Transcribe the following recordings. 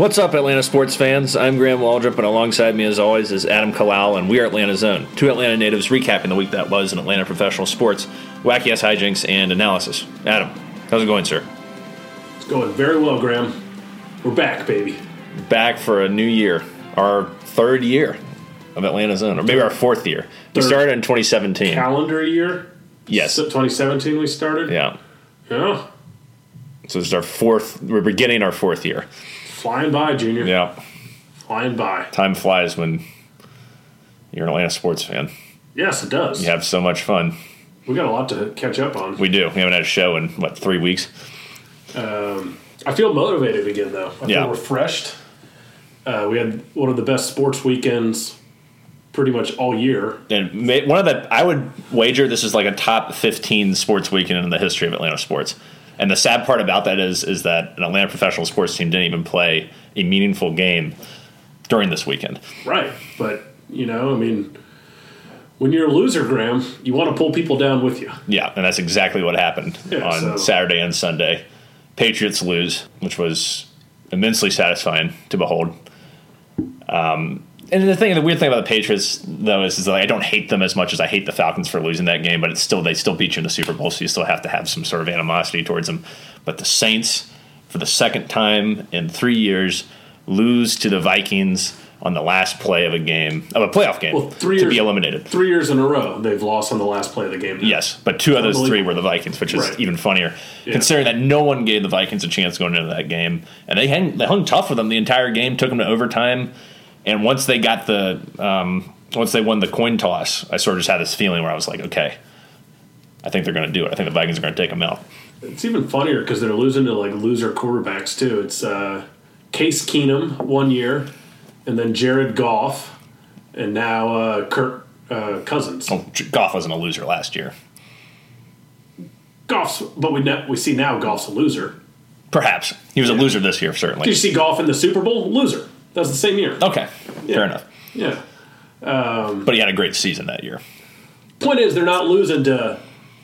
What's up, Atlanta sports fans? I'm Graham Waldrop, and alongside me, as always, is Adam Kalal, and we are Atlanta Zone, two Atlanta natives recapping the week that was in Atlanta professional sports, wacky ass hijinks, and analysis. Adam, how's it going, sir? It's going very well, Graham. We're back, baby. Back for a new year, our third year of Atlanta Zone, or maybe our fourth year. We Third. started in 2017. Calendar year? Yes. So 2017 we started? Yeah. Yeah. So this is our fourth. We're beginning our fourth year. Flying by, Junior. Yeah. Flying by. Time flies when you're an Atlanta sports fan. Yes, it does. You have so much fun. We got a lot to catch up on. We do. We haven't had a show in what three weeks. Um, I feel motivated again, though. I Yeah. feel refreshed. Uh, we had one of the best sports weekends pretty much all year. And one of the, I would wager this is like a top 15 sports weekend in the history of Atlanta sports. And the sad part about that is, is that an Atlanta professional sports team didn't even play a meaningful game during this weekend. Right. But, you know, I mean, when you're a loser, Graham, you want to pull people down with you. Yeah, and that's exactly what happened Yeah, on so- Saturday and Sunday. Patriots lose, which was immensely satisfying to behold. Um, and the thing, the weird thing about the Patriots, though, is, is that I don't hate them as much as I hate the Falcons for losing that game. But it's still they still beat you in the Super Bowl, so you still have to have some sort of animosity towards them. But the Saints, for the second time in three years, lose to the Vikings on the last play of a game of a playoff game Well, three to years- be eliminated. Three years in a row, they've lost on the last play of the game. now. Yes, but two of those three were the Vikings, which is Right. even funnier, Yeah. considering that no one gave the Vikings a chance going into that game, and they hung, they hung tough with them the entire game, took them to overtime, and once they got the um, once they won the coin toss, I sort of just had this feeling where I was like, okay, I think they're going to do it. I think the Vikings are going to take them out. It's even funnier because they're losing to like loser quarterbacks too. It's uh, Case Keenum one year, and then Jared Goff, and now uh, Kirk uh, Cousins. Oh, Goff wasn't a loser last year, Goff's, but we ne- we see now Goff's a loser. perhaps he was a loser this year, certainly. Did you see Goff in the Super Bowl? Loser. That was the same year. Okay, Yeah. fair enough, Yeah. but he had a great season that year, Point is, they're not losing to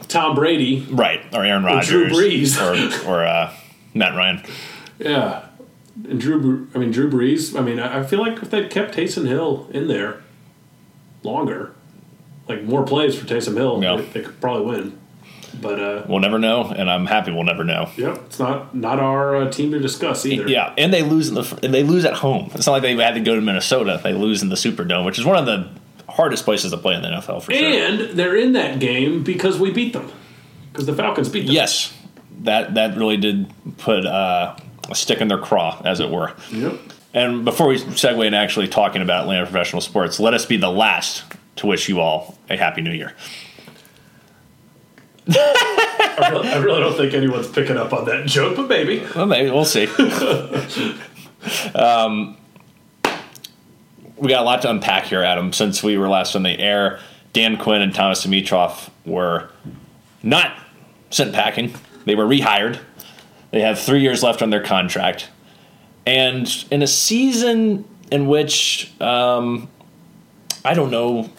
Tom Brady. right? Or Aaron Rodgers, or Drew Brees. or or uh, Matt Ryan. Yeah. And Drew, I mean Drew Brees. I mean, I I feel like if they'd kept Taysom Hill in there longer, like more plays for Taysom Hill, Yeah. they, they could probably win. But uh, We'll never know, and I'm happy we'll never know. Yep, it's not not our uh, team to discuss either. Yeah, and they lose in the they lose at home. It's not like they had to go to Minnesota. They lose in the Superdome, which is one of the hardest places to play in the NFL for sure. And they're in that game because we beat them. Because the Falcons beat them. Yes, that that really did put uh, a stick in their craw, as it were. Yep. And before we segue into actually talking about Atlanta professional sports, let us be the last to wish you all a happy New Year. I, really, I really don't think anyone's picking up on that joke, but maybe. Well, maybe we'll see. um, we got a lot to unpack here, Adam. Since we were last on the air, Dan Quinn and Thomas Dimitroff were not sent packing. They were rehired. They have three years left on their contract, and in a season in which um, I don't know.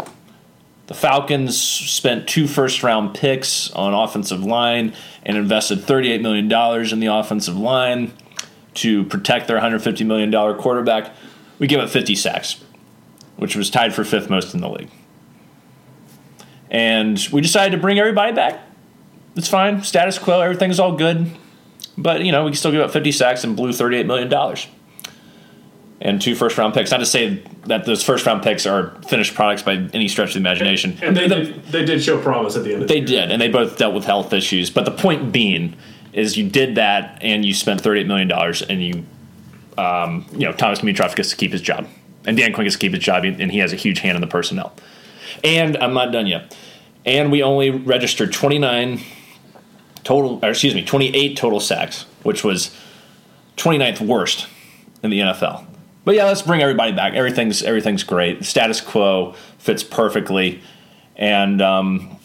The Falcons spent two first round picks on offensive line and invested $38 million in the offensive line to protect their $150 million quarterback. We give up 50 sacks, which was tied for fifth most in the league. And we decided to bring everybody back. It's fine, status quo, everything's all good. But, you know, we still give up 50 sacks and blew $38 million and two first round picks. Not to say that those first round picks are finished products by any stretch of the imagination. And they The- did, they did show promise at the end of they the year. did, and they both dealt with health issues. But the point being is you did that, and you spent thirty eight million dollars, and you, um, you know, Thomas Dimitroff gets to keep his job, and Dan Quinn gets to keep his job, and he has a huge hand in the personnel. And I'm not done yet. And we only registered twenty nine total, or excuse me, twenty eight total sacks, which was 29th worst in the NFL. But yeah, let's bring everybody back. Everything's everything's great. Status quo fits perfectly, and um,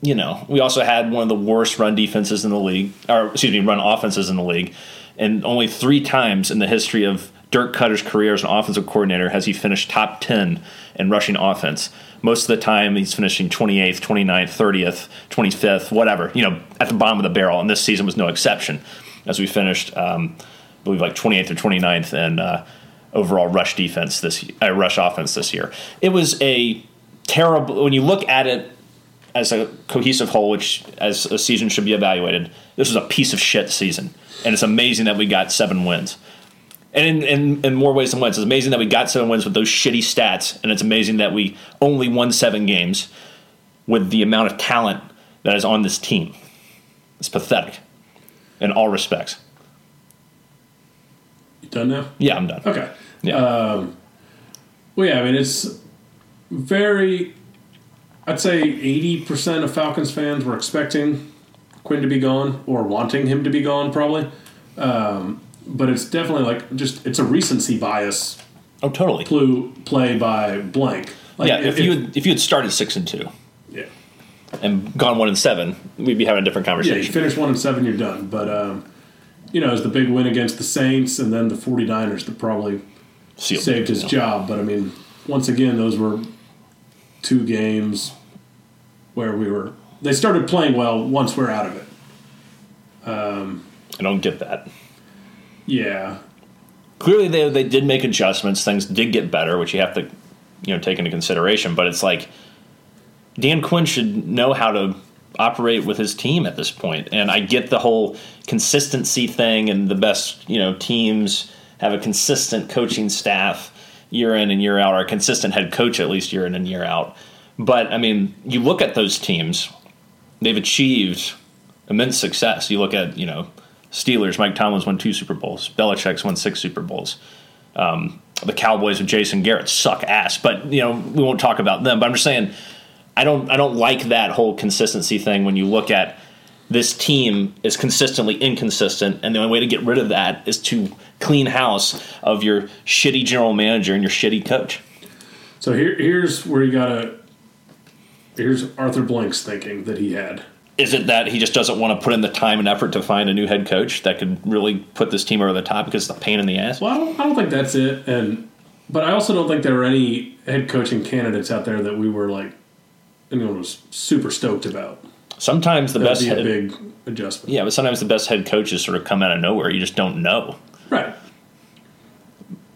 you know we also had one of the worst run defenses in the league, or excuse me, run offenses in the league, and only three times in the history of Dirk Koetter's career as an offensive coordinator has he finished top ten in rushing offense. Most of the time, he's finishing 28th, 29th, 30th, 25th, whatever, you know, at the bottom of the barrel. And this season was no exception, as we finished um, believe like 28th or 29th in uh, overall rush defense this uh, rush offense this year. It was a terrible when you look at it as a cohesive whole, which as a season should be evaluated. This was a piece of shit season, and it's amazing that we got seven wins. And in, in, in more ways than one, it's amazing that we got seven wins with those shitty stats, and it's amazing that we only won seven games with the amount of talent that is on this team. It's pathetic in all respects. Done now? Yeah, I'm done. Okay. Yeah. Um, well, yeah, I mean, it's very, I'd say 80% of Falcons fans were expecting Quinn to be gone or wanting him to be gone, probably. Um, but it's definitely like just, it's a recency bias oh, totally. plu- play by blank. Like, yeah, if, you had, if you had started six and two yeah. and gone one and seven, we'd be having a different conversation. Yeah, you finish one and seven, you're done. But, um, you know, it's the big win against the Saints and then the 49ers that probably Sealed. saved his job. But I mean, once again, those were two games where we were. They started playing well once we're out of it. Um, I don't get that. Yeah, clearly they they did make adjustments. Things did get better, which you have to you know take into consideration. But it's like Dan Quinn should know how to operate with his team at this point. And I get the whole consistency thing, and the best you know teams have a consistent coaching staff year in and year out, or a consistent head coach at least year in and year out. But I mean, you look at those teams; they've achieved immense success. You look at you know Steelers. Mike Tomlin's won two Super Bowls. Belichick's won six Super Bowls. Um, the Cowboys with Jason Garrett suck ass, but you know we won't talk about them. But I'm just saying, I don't I don't like that whole consistency thing when you look at this team is consistently inconsistent, and the only way to get rid of that is to clean house of your shitty general manager and your shitty coach. So here, here's where you gotta. Here's Arthur Blank's thinking that he had. Is it that he just doesn't want to put in the time and effort to find a new head coach that could really put this team over the top because it's a pain in the ass? Well, I don't, I don't think that's it, and but I also don't think there were any head coaching candidates out there that we were like anyone was super stoked about. Sometimes the That'd best be a head, big adjustment. yeah, but sometimes the best head coaches sort of come out of nowhere. You just don't know. Right.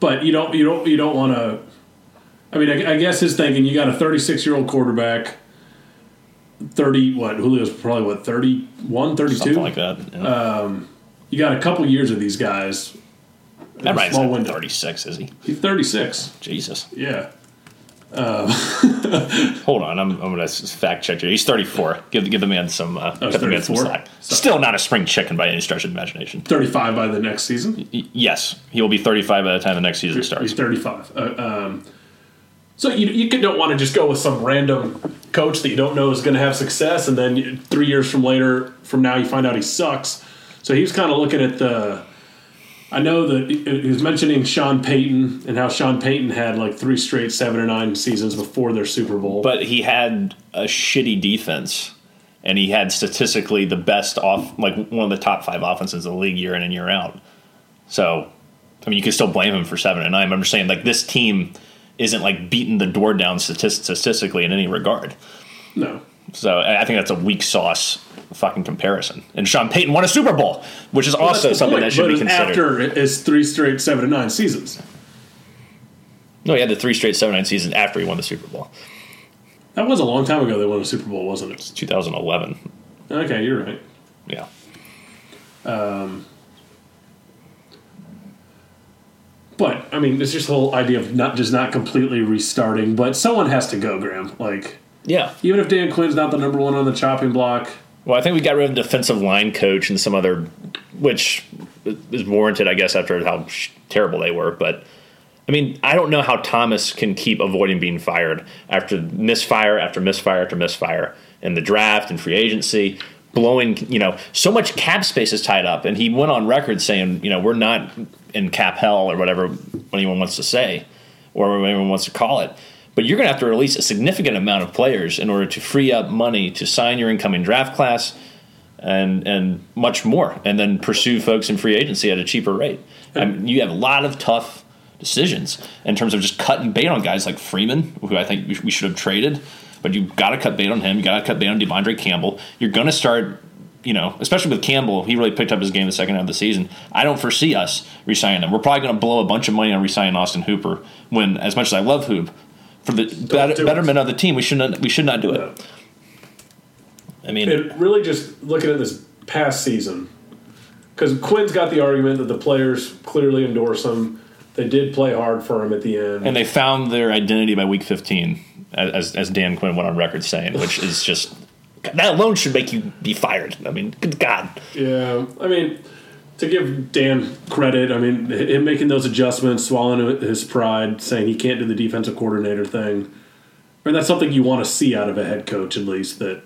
But you don't you don't you don't want to. I mean, I, I guess his thinking you got a 36 year old quarterback. 30 what Julio's probably what 31 32 Something like that. Yeah. Um, you got a couple years of these guys that a small window. 36, is he? he's 36 Jesus. yeah Hold on, I'm, I'm going to fact check you. He's 34. Give, give the man some, uh, Oh, cut the man some slack. Sorry. Still not a spring chicken by any stretch of imagination. 35 by the next season Y- yes, he will be 35 by the time the next season starts. he's 35 uh, um, so you, you don't want to just go with some random coach that you don't know is going to have success and then three years from later from now you find out he sucks so he was kind of looking at the i know that he was mentioning sean payton and how sean payton had like three straight seven or nine seasons before their super bowl But he had a shitty defense, and he had statistically the best off, like one of the top five offenses in the league year in and year out. So, I mean, you can still blame him for seven and nine. I'm just saying, like this team isn't like beating the door down statistically in any regard. no So I think that's a weak sauce fucking comparison. And Sean Payton won a Super Bowl, which is also something point, that should but be it's considered. after his three straight seven and nine seasons no, he had the three straight seven nine seasons after he won the Super Bowl. that was a long time ago they won a super bowl wasn't it 2011. okay you're right Yeah. Um. But I mean, it's just the whole idea of not just not completely restarting, but someone has to go, Graham. Like Yeah. even if Dan Quinn's not the number one on the chopping block, Well, I think we got rid of the defensive line coach and some other, which is warranted, I guess, after how terrible they were. But I mean, I don't know how Thomas can keep avoiding being fired after misfire after misfire after misfire in the draft and free agency, blowing, you know, so much cap space is tied up. And he went on record saying, you know, we're not in cap hell or whatever anyone wants to say or anyone wants to call it. But you're going to have to release a significant amount of players in order to free up money to sign your incoming draft class and and much more, and then pursue folks in free agency at a cheaper rate. I mean, you have a lot of tough decisions in terms of just cutting bait on guys like Freeman, who I think we- should have traded. But you got to cut bait on him. You got to cut bait on De'Vondre Campbell. You're going to start you know, especially with Campbell, he really picked up his game the second half of the season. I don't foresee us resigning them. We're probably going to blow a bunch of money on resigning Austin Hooper. When, as much as I love Hoop, for the better, do it. betterment of the team, we should not we should not do it. I mean, And really, just looking at this past season, because Quinn's got the argument that the players clearly endorse him. They did play hard for him at the end. and they found their identity by week 15, as as Dan Quinn went on record saying, which is just that alone should make you be fired. I mean, good God. Yeah, I mean, to give Dan credit, I mean, him making those adjustments, swallowing his pride, saying he can't do the defensive coordinator thing. I mean, that's something you want to see out of a head coach, at least that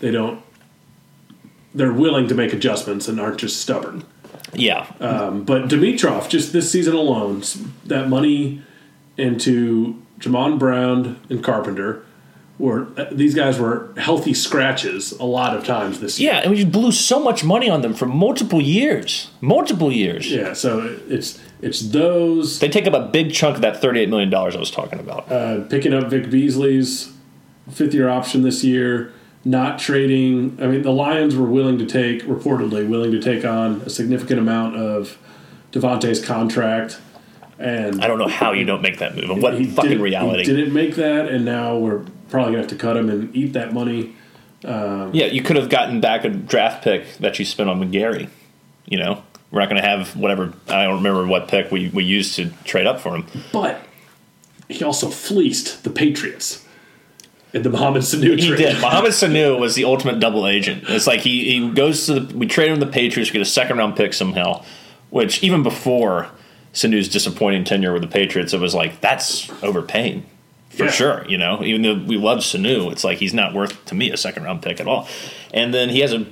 they don't. They're willing to make adjustments and aren't just stubborn. Yeah, Um, but Dimitroff, just this season alone, that money into Jamon Brown and Carpenter, were uh, these guys were healthy scratches a lot of times this year. yeah, and we just blew so much money on them for multiple years, multiple years. Yeah, so it's it's those They take up a big chunk of that thirty-eight million dollars I was talking about. uh, picking up Vic Beasley's fifth year option this year, not trading. I mean, the Lions were willing to take reportedly willing to take on a significant amount of Devonta's contract, and I don't know how you don't make that move. And what fucking reality? He didn't make that, and now we're probably gonna have to cut him and eat that money. Um, yeah, you could have gotten back a draft pick that you spent on McGary. You know, we're not to have whatever. I don't remember what pick we, we used to trade up for him. But he also fleeced the Patriots in the Mohamed Sanu He trade. did. Mohamed Sanu was the ultimate double agent. It's like he, he goes to the. We trade him the Patriots, we get a second round pick somehow. Which even before Sanu's disappointing tenure with the Patriots, it was like that's overpaying for Yeah. sure. You know, even though we love Sanu, it's like he's not worth to me a second round pick at all. And then he has a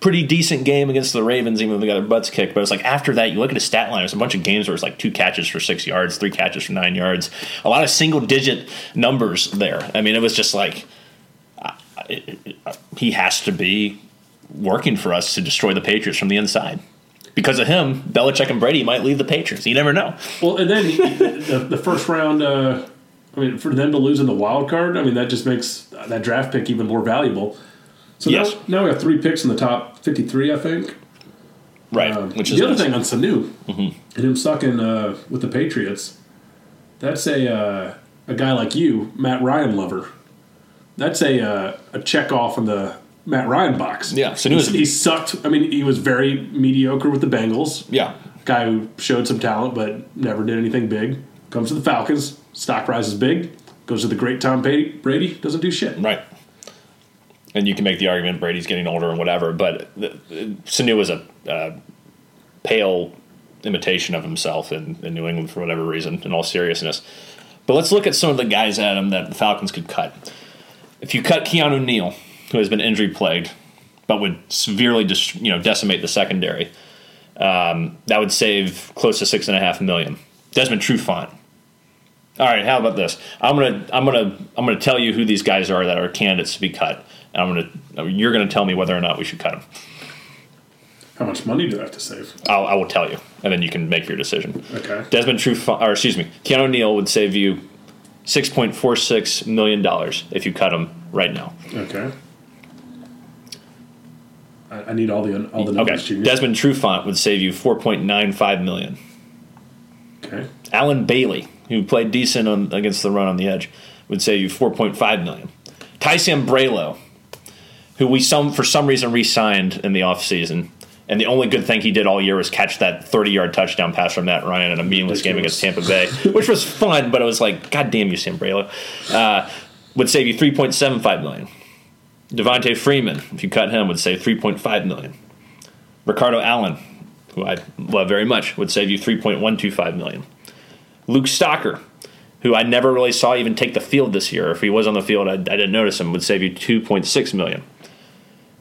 pretty decent game against the Ravens, even though they got their butts kicked. But it's like after that, you look at his stat line. There's a bunch of games where it's like two catches for six yards, three catches for nine yards, a lot of single digit numbers there. I mean, it was just like it- it- he has to be working for us to destroy the Patriots from the inside. Because of him, Belichick and Brady might leave the Patriots. You never know. Well, and then he, the, the first round. Uh, I mean, for them to lose in the wild card, I mean that just makes that draft pick even more valuable. So Yes. now, now we have three picks in the top fifty-three, I think. Right. Um, Which is the other nice. thing on Sanu and him sucking uh, with the Patriots. That's a uh, a guy like you, Matt Ryan lover. That's a uh, a check off in the Matt Ryan box. Yeah, Sanu is- he sucked. I mean, he was very mediocre with the Bengals. Yeah. Guy who showed some talent but never did anything big. Comes to the Falcons, stock rises big. Goes to the great Tom Brady, doesn't do shit. Right. And you can make the argument Brady's getting older and whatever, but the, the, Sanu was a uh, pale imitation of himself in, in New England for whatever reason, in all seriousness. But let's look at some of the guys at him that the Falcons could cut. If you cut Keanu Neal, who has been injury plagued, but would severely dis, you know decimate the secondary, um, that would save close to six and a half million. Desmond Trufant. All right, how about this? I'm gonna I'm gonna I'm gonna tell you who these guys are that are candidates to be cut. And I'm gonna you're gonna tell me whether or not we should cut them. How much money do I have to save? I'll, I will tell you, and then you can make your decision. Okay. Desmond Trufant, or excuse me, Keanu Neal would save you six point four six million dollars if you cut him right now. Okay. I, I need all the all the Okay, numbers. Junior. Desmond Trufant would save you four point nine five million. okay. Alan Bailey, who played decent on, against the run on the edge, would save you 4.5 million. Ty Sambrailo, who we some for some reason re-signed in the offseason, and the only good thing he did all year was catch that 30-yard touchdown pass from Matt Ryan in a meaningless game against Tampa Bay, which was fun, but it was like, God damn you, Sambrailo. Uh, would save you 3.75 million. Devonta Freeman, if you cut him, would save 3.5 million. Ricardo Allen, who I love very much, would save you 3.125 million. Luke Stocker, who I never really saw even take the field this year. If he was on the field, I, I didn't notice him. Would save you 2.6 million.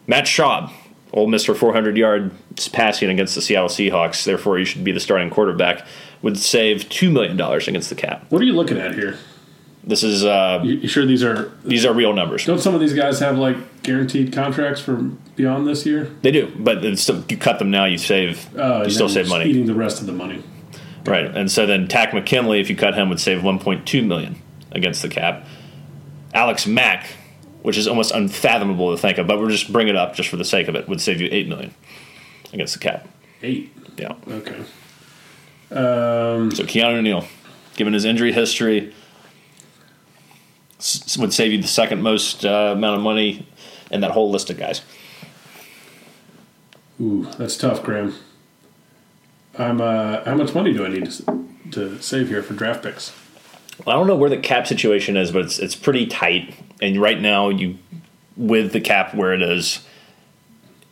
Matt Schaub, old Mister 400 yards passing against the Seattle Seahawks. Therefore, you should be the starting quarterback. Would save two million dollars against the cap. What are you looking at here? This is uh, You, you sure these are? these are real numbers. Don't some of these guys have like guaranteed contracts for beyond this year? They do, but still, you cut them now, you save. Uh, you still save money. Eating the rest of the money. Right, and so then Takk McKinley, if you cut him, would save 1.2 million against the cap. Alex Mack which is almost unfathomable to think of. But we'll just bring it up just for the sake of it. Would save you eight million against the cap. Eight. Yeah. Okay. Um, So Keanu Neal, given his injury history, s- would save you the second most uh, amount of money in that whole list of guys. ooh, that's tough, Graham. I'm. Uh, how much money do I need to, to save here for draft picks? Well, I don't know where the cap situation is, but it's it's pretty tight. And right now, you with the cap where it is,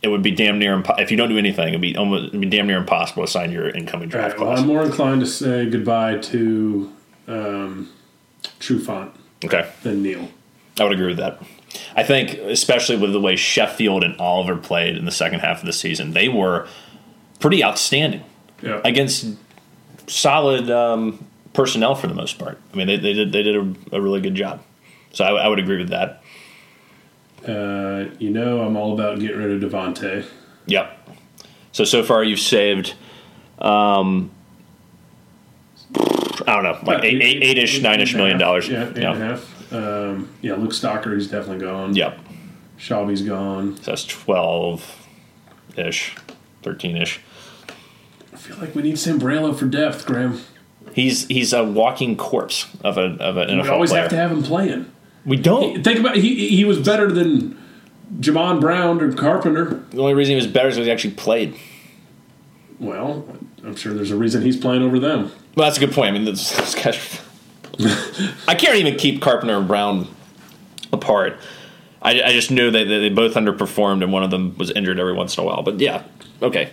it would be damn near impo- if you don't do anything, it'd be almost it'd be damn near impossible to sign your incoming All right, draft well, class. I'm more inclined to say goodbye to um, Trufant Okay, than Neal. I would agree with that. I think, especially with the way Sheffield and Oliver played in the second half of the season, they were pretty outstanding Yeah. against solid um, personnel for the most part. I mean, they, they did they did a, a really good job. So I, I would agree with that. Uh, you know, I'm all about getting rid of Devonta. Yep. So so far you've saved, um, I don't know, like eight, eight, eight-ish, nine-ish million dollars. Yeah, eight and a half. Um, yeah, Luke Stocker, he's definitely gone. Yep. Shelby's gone. So that's twelve-ish, thirteen-ish. I feel like we need Sambrailo for depth, Graham. He's he's a walking corpse of a of an NFL We always player. have to have him playing. we don't. Think about he he was better than Jamon Brown or Carpenter. The only reason he was better is because he actually played. Well, I'm sure there's a reason he's playing over them. Well, that's a good point. I mean, this, this guy, I can't even keep Carpenter and Brown apart. I, I just knew that that they both underperformed, and one of them was injured every once in a while. But yeah, okay.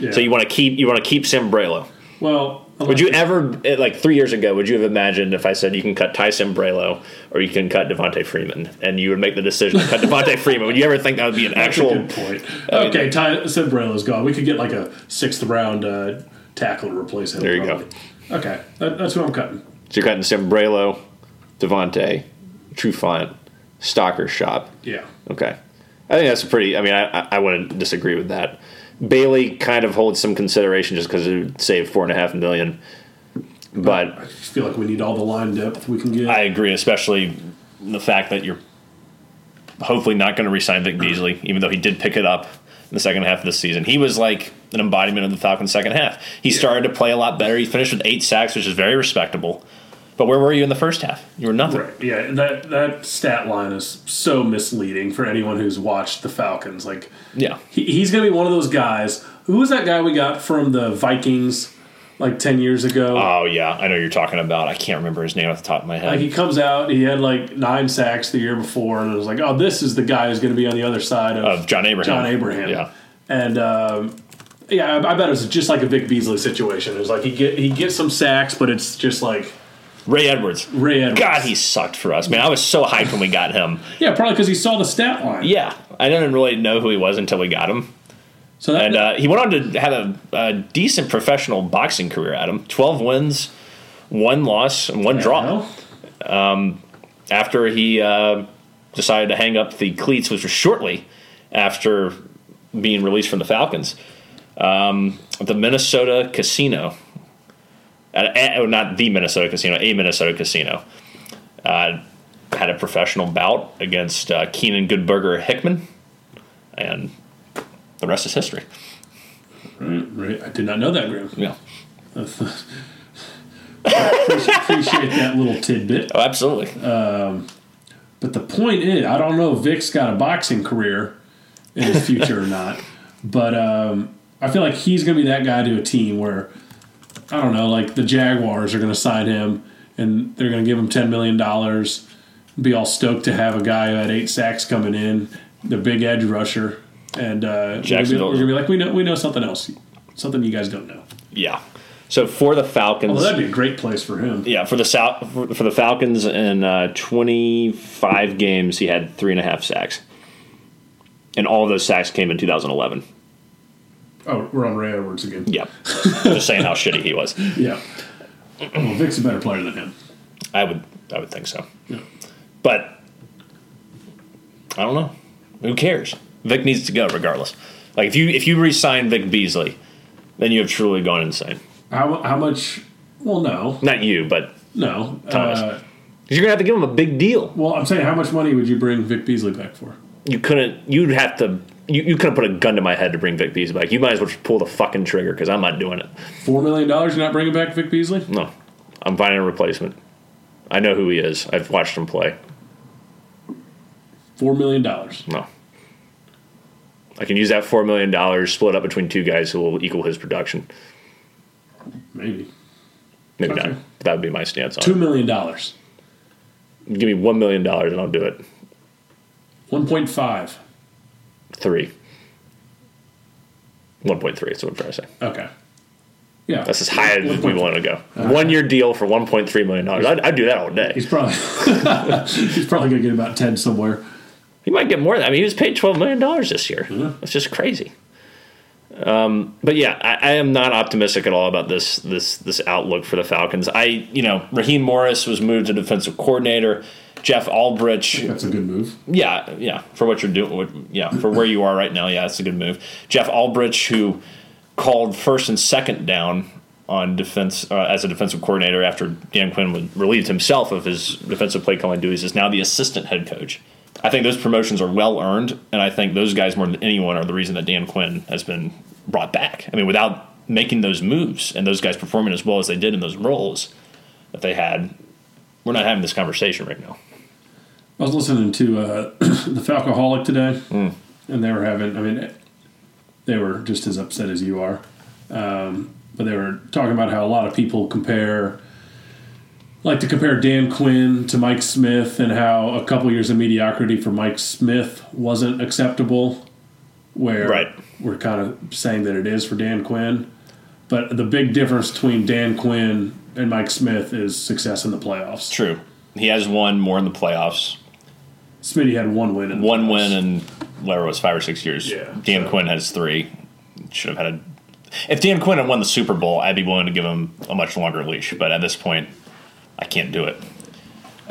Yeah. So you want to keep you want to keep Sambrailo. well, Would you ever eh, like three years ago? Would you have imagined if I said you can cut Ty Sambrailo or you can cut Devonta Freeman, and you would make the decision to cut Devonta Freeman? Would you ever think that would be an That's a actual? good point. I mean- okay, Ty Sambrailo's gone. We could get like a sixth round uh, tackle to replace him. There you go. Okay, that, that's what I'm cutting. So you're cutting Sambrailo, Devonta, Trufant, Stocker Schaub. Yeah. Okay, I think that's a pretty. I mean, I- I wouldn't disagree with that. Bailey kind of holds some consideration just because it would save four and a half million. But I just feel like we need all the line depth we can get. I agree, especially the fact that you're hopefully not going to resign Vic Beasley, even though he did pick it up in the second half of the season. He was like an embodiment of the Falcons' second half. He started to play a lot better. He finished with eight sacks, which is very respectable. But where were you in the first half? You were nothing. Right. Yeah, that that stat line is so misleading for anyone who's watched the Falcons. Like, Yeah. he, he's going to be one of those guys. Who was that guy we got from the Vikings like ten years ago? Oh yeah, I know you're talking about. I can't remember his name off the top of my head. like he comes out, he had like nine sacks the year before, and it was like, oh, this is the guy who's going to be on the other side of, of John Abraham. John Abraham. Yeah. And um, yeah, I, I bet it was just like a Vic Beasley situation. It was like he get he gets some sacks, but it's just like Ray Edwards. Ray Edwards. God, he sucked for us, man. I was so hyped when we got him. yeah, probably because he saw the stat line. Yeah, I didn't really know who he was until we got him. So that, And uh, he went on to have a, a decent professional boxing career. Adam, twelve wins, one loss, and one draw. Well, After he uh, decided to hang up the cleats, which was shortly after being released from the Falcons, um, the Minnesota Casino, at, at, oh, not the Minnesota Casino, a Minnesota Casino, uh, had a professional bout against uh, Keenan Goodberger Hickman, and the rest is history. right, right. I did not know that, Graham. Yeah. appreciate, appreciate that little tidbit. Oh, absolutely. But the point is, I don't know if Vic's got a boxing career in his future or not. But um, I feel like he's going to be that guy to a team where, I don't know, like the Jaguars are going to sign him and they're going to give him $10 million, be all stoked to have a guy who had eight sacks coming in, the big edge rusher. And uh, we're gonna be- Jacksonville. we're going to be like, we know, we know something else, something you guys don't know. yeah. So for the Falcons, Well, that'd be a great place for him. yeah, for the South, for, for the Falcons in uh, 25 games, he had three and a half sacks, and all of those sacks came in 2011. Oh, we're on Ray Edwards again. Yeah, just saying how shitty he was. Yeah. Well, Vic's a better player than him. I would, I would think so. Yeah. But I don't know. Who cares? Vic needs to go regardless. Like if you if you re-sign Vic Beasley, then you have truly gone insane. How, how much? Well, no, Not you, but no. Thomas. Uh, You're gonna have to give him a big deal. Well, I'm saying, how much money would you bring Vic Beasley back for? You couldn't. You'd have to. You, you could have put a gun to my head to bring Vic Beasley back. You might as well just pull the fucking trigger because I'm not doing it. Four million dollars? You're not bringing back Vic Beasley? No, I'm finding a replacement. I know who he is. I've watched him play. Four million dollars. No. I can use that four million dollars split up between two guys who will equal his production. Maybe Maybe Okay. not. That would be my stance on two million dollars. Give me one million dollars and I'll do it. One point five. Three. One point three. That's what I'm trying to say. Okay. Yeah, That's as high as we want to go. One year deal for one point three million dollars. I'd, I'd do that all day. He's probably he's probably gonna get about ten somewhere. He might get more. Than, I mean, he was paid twelve million dollars this year. That's just crazy. Um, but yeah, I, I am not optimistic at all about this this this outlook for the Falcons. I you know Raheem Morris was moved to defensive coordinator. Jeff Ulbrich, That's a good move. yeah, yeah, for what you're doing, yeah, for where you are right now, yeah, it's a good move. Jeff Ulbrich, who called first and second down on defense uh, as a defensive coordinator after Dan Quinn relieved himself of his defensive play calling duties, is now the assistant head coach. I think those promotions are well earned, and I think those guys more than anyone are the reason that Dan Quinn has been brought back. I mean, without making those moves and those guys performing as well as they did in those roles that they had, we're not having this conversation right now. I was listening to uh, the Falcoholic today, and they were having. I mean, they were just as upset as you are, um, but they were talking about how a lot of people compare, like to compare Dan Quinn to Mike Smith, and how a couple years of mediocrity for Mike Smith wasn't acceptable. Where Right. we're kind of saying that it is for Dan Quinn, but the big difference between Dan Quinn and Mike Smith is success in the playoffs. True. He has won more in the playoffs. Smitty had one win. In the One win in whatever it was five or six years. Yeah, Dan so- Quinn has three. Should have had a. If Dan Quinn had won the Super Bowl, I'd be willing to give him a much longer leash. But at this point, I can't do it.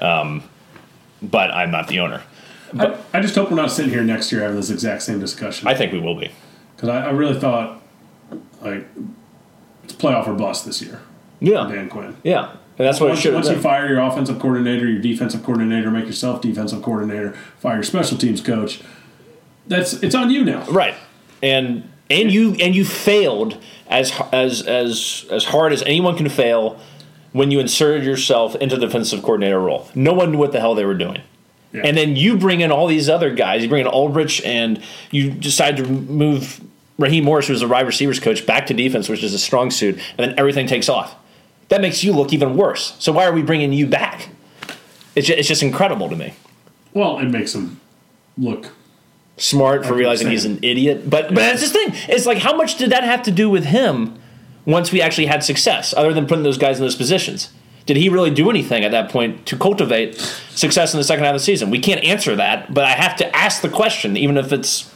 Um, but I'm not the owner. I, I just hope we're not sitting here next year having this exact same discussion. I think we will be. Because I, I really thought, like, it's playoff or bust this year, Yeah. Dan Quinn. Yeah. And that's what it Once, should have once you fire your offensive coordinator, your defensive coordinator, make yourself defensive coordinator, fire your special teams coach. That's it's on you now. Right. And and you and you failed as as as as hard as anyone can fail when you inserted yourself into the defensive coordinator role. No one knew what the hell they were doing. Yeah. And then you bring in all these other guys. You bring in Ulbrich, and you decide to move Raheem Morris, who was a wide receivers coach, back to defense, which is a strong suit, and then everything takes off. That makes you look even worse. So why are we bringing you back? It's just, it's just incredible to me. Well, it makes him look. Smart for realizing he's an idiot, but but that's the thing. It's like how much did that have to do with him once we actually had success, other than putting those guys in those positions? Did he really do anything at that point to cultivate success in the second half of the season? We can't answer that, but I have to ask the question, even if it's,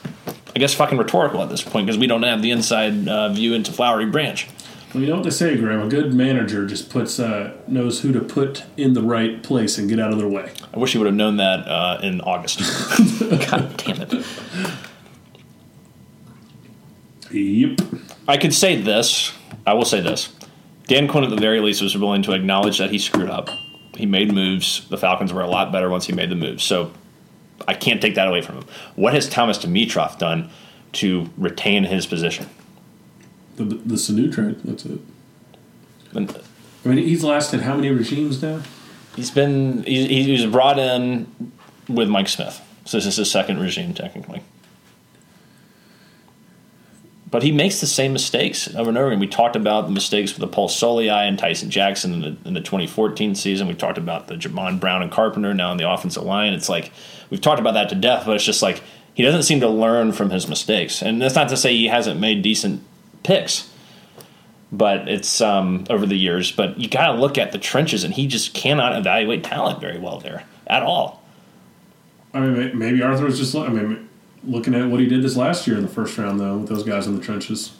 I guess, fucking rhetorical at this point, because we don't have the inside uh, view into Flowery Branch. Well, you know what they say, Graham? A good manager just puts uh, knows who to put in the right place and get out of their way. I wish he would have known that uh, in August. God damn it. Yep. I could say this. I will say this. Dan Quinn, at the very least, was willing to acknowledge that he screwed up. He made moves. The Falcons were a lot better once he made the moves. So I can't take that away from him. What has Thomas Dimitroff done to retain his position? The the Sanu trade. That's it. I mean, he's lasted how many regimes now? He's been he, he was brought in with Mike Smith. So this is his second regime, technically. But he makes the same mistakes over and over again. We talked about the mistakes with the Paul Soliai and Tyson Jackson in the, in the 2014 season. We talked about the Jamon Brown and Carpenter now in the offensive line. It's like we've talked about that to death, but it's just like he doesn't seem to learn from his mistakes. And that's not to say he hasn't made decent picks, but it's um, over the years. But you got to look at the trenches, and he just cannot evaluate talent very well there at all. I mean, maybe Arthur was just. I mean, looking at what he did this last year in the first round, though, with those guys in the trenches.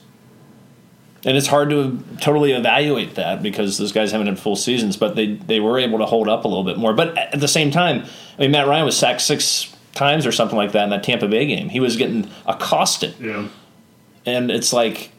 And it's hard to totally evaluate that because those guys haven't had full seasons, but they, they were able to hold up a little bit more. But at the same time, I mean, Matt Ryan was sacked six times or something like that in that Tampa Bay game. He was getting accosted. Yeah. And it's like,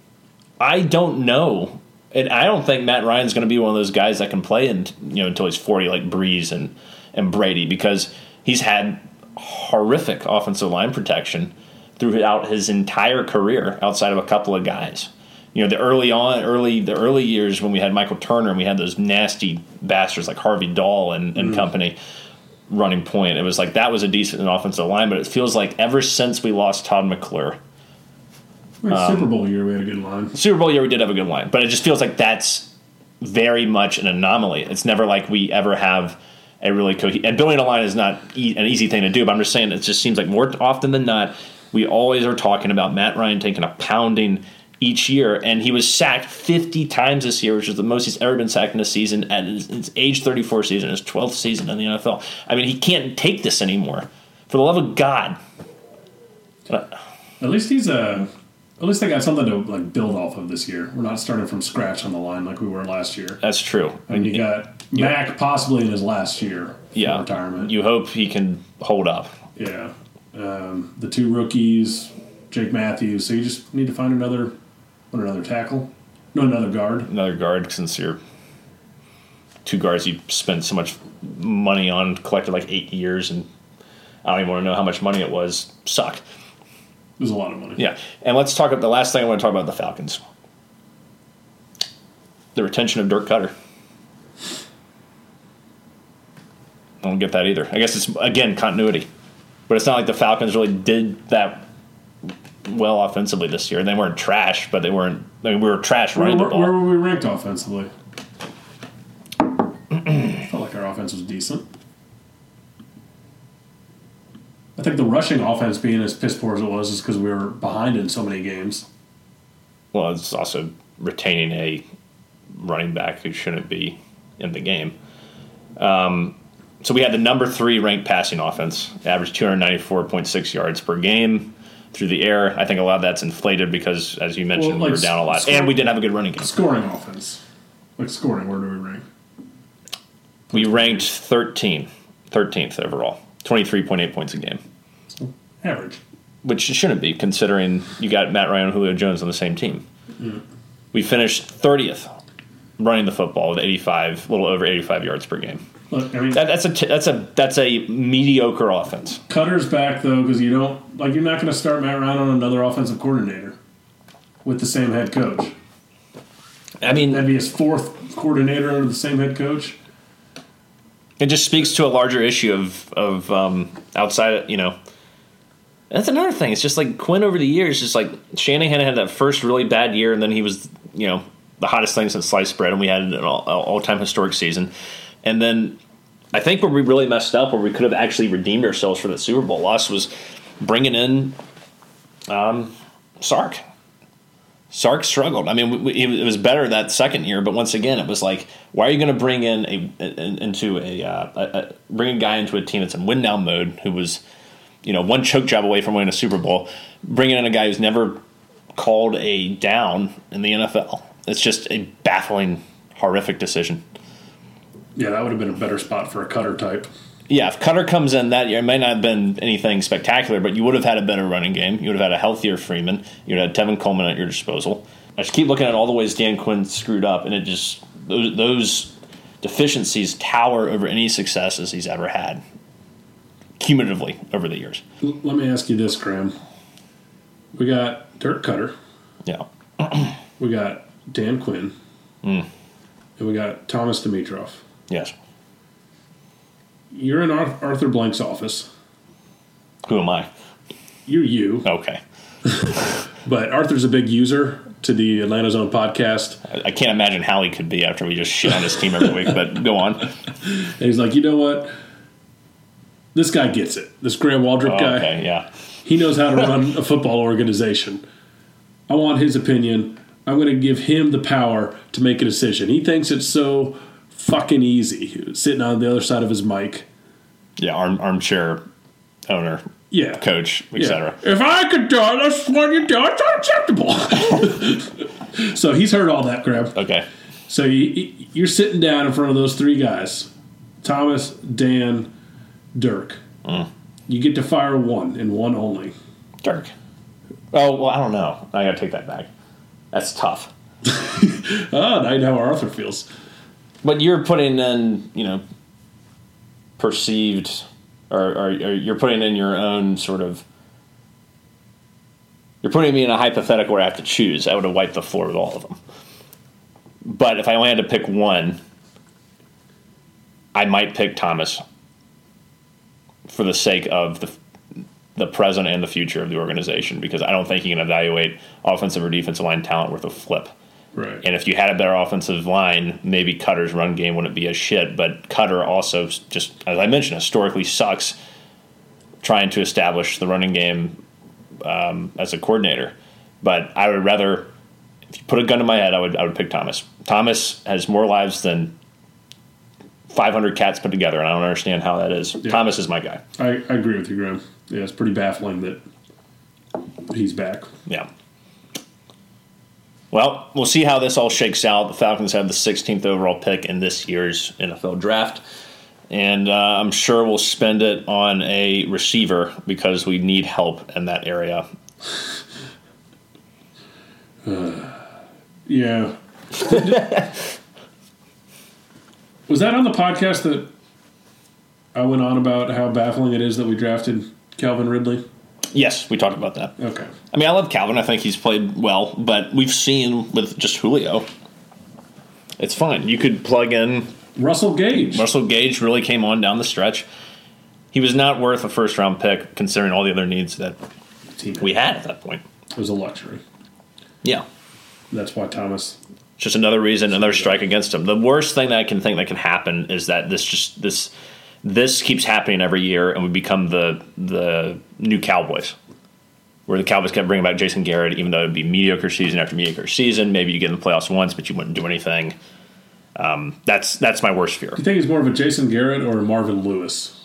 I don't know And I don't think Matt Ryan's going to be one of those guys that can play and you know until he's forty, like Brees and and Brady, because he's had horrific offensive line protection throughout his entire career, outside of a couple of guys. You know, the early on, early the early years when we had Michael Turner and we had those nasty bastards like Harvey Dahl and, and mm-hmm. company running point. It was like that was a decent offensive line, but it feels like ever since we lost Todd McClure, Like um, Super Bowl year, we had a good line. Super Bowl year we did have a good line, but it just feels like that's very much an anomaly. It's never like we ever have a really cohesive. And building a line is not e- an easy thing to do, but I'm just saying it just seems like more often than not, we always are talking about Matt Ryan taking a pounding each year, and he was sacked 50 times this year, which is the most he's ever been sacked in a season at his, his age 34 season, his 12th season in the NFL. I mean, he can't take this anymore. For the love of God. At least he's a. At least they got something to like build off of this year. We're not starting from scratch on the line like we were last year. That's true. And you got Mack possibly in his last year yeah, retirement. You hope he can hold up. yeah. Um, the two rookies, Jake Matthews. So you just need to find another, what, another tackle? No, another guard. another guard since you're two guards you spent so much money on collected like eight years and I don't even want to know how much money it was suck There's a lot of money. yeah. And let's talk about the last thing I want to talk about the Falcons. The retention of Dirk Koetter. I don't get that either. I guess it's again continuity. But it's not like the Falcons really did that well offensively this year. They weren't trash but they weren't I mean we were trash Where, running the where, ball. where were we ranked offensively? Felt like our offense was decent. I think the rushing offense being as piss poor as it was is because we were behind in so many games. Well, it's also retaining a running back who shouldn't be in the game. Um, so we had the number three ranked passing offense, averaged 294.6 yards per game through the air. I think a lot of that's inflated because, as you mentioned, Well, like we were down a lot, score- and we didn't have a good running game. Scoring offense. Like scoring, where do we rank? We ranked 13, 13th overall, 23.8 points a game, Average. which it shouldn't be considering you got Matt Ryan and Julio Jones on the same team. We finished 30th running the football with 85, a little over 85 yards per game. Look, I mean, That, that's a t- that's a that's a mediocre offense. Koetter's back though because you don't like you're not going to start Matt Ryan on another offensive coordinator with the same head coach. I mean, That'd be his fourth coordinator under the same head coach. it just speaks to a larger issue of of um, outside. You know, that's another thing. It's just like Quinn over the years, just like Shanahan had that first really bad year, and then he was you know the hottest thing since sliced bread, and we had an all, time historic season, and then. I think where we really messed up, where we could have actually redeemed ourselves for the Super Bowl loss, was bringing in um, Sark. Sark struggled. I mean, we, it was better that second year, but once again, it was like, why are you going to bring in a, in- into a, uh, a, a bring a guy into a team that's in win now mode who was, you know, one choke job away from winning a Super Bowl, bringing in a guy who's never called a down in the NFL. It's just a baffling, horrific decision. Yeah, that would have been a better spot for a Koetter type. Yeah, if Koetter comes in that year, it may not have been anything spectacular, but you would have had a better running game. You would have had a healthier Freeman. You would have had Tevin Coleman at your disposal. I just keep looking at all the ways Dan Quinn screwed up, and it just those, those deficiencies tower over any successes he's ever had, cumulatively over the years. Let me ask you this, Graham. We got Dirk Koetter, Yeah, we got Dan Quinn, Hmm. and we got Thomas Dimitroff. yes. You're in Arthur Blank's office. Who am I? You're you, Okay, but Arthur's a big user to the Atlanta Zone podcast. I, I can't imagine how he could be after we just shit on his team every week. But go on. And he's like, you know what? This guy gets it. This Graham Waldrop oh, guy, Okay, yeah. he knows how to run a football organization. I want his opinion. I'm going to give him the power to make a decision. He thinks it's so fucking easy sitting on the other side of his mic. Yeah, arm, armchair owner, Yeah. coach, Yeah. etc. If I could do it, that's what you do. It's unacceptable. so he's heard all that, Graham. Okay. So you, you're sitting down in front of those three guys Thomas, Dan, Dirk. You get to fire one and one only. Dirk. Oh well, I don't know. I gotta take that back. That's tough. Ah, now you know how Arthur feels. But you're putting in, you know, perceived, or, or, or you're putting in your own sort of. You're putting me in a hypothetical where I have to choose. I would have wiped the floor with all of them. But if I only had to pick one, I might pick Thomas for the sake of the the present and the future of the organization because I don't think you can evaluate offensive or defensive line talent worth a flip. Right. And if you had a better offensive line, maybe Koetter's run game wouldn't be as shit. But Cutter also, just as I mentioned, historically sucks trying to establish the running game um, as a coordinator. But I would rather, if you put a gun to my head, I would I would pick Thomas. Thomas has more lives than 500 cats put together, and I don't understand how that is. Thomas is my guy. I, I agree with you, Graham. Yeah, it's pretty baffling that he's back. Yeah. Well, we'll see how this all shakes out. The Falcons have the 16th overall pick in this year's NFL draft. And uh, I'm sure we'll spend it on a receiver because we need help in that area. Yeah. Was that on the podcast that I went on about how baffling it is that we drafted Calvin Ridley? Yes, we talked about that. Okay. I mean, I love Calvin. I think he's played well, but we've seen with just Julio, it's fine. You could plug in Russell Gage. Russell Gage really came on down the stretch. He was not worth a first round pick considering all the other needs that Team. we had at that point. It was a luxury. Yeah. That's why Thomas. It's just another reason, another strike against him. The worst thing that I can think that can happen is that this just this this keeps happening every year, and we become the the new Cowboys, where the Cowboys kept bringing back Jason Garrett, even though it'd be mediocre season after mediocre season. Maybe you get in the playoffs once, but you wouldn't do anything. Um, that's that's my worst fear. Do you think he's more of a Jason Garrett or a Marvin Lewis?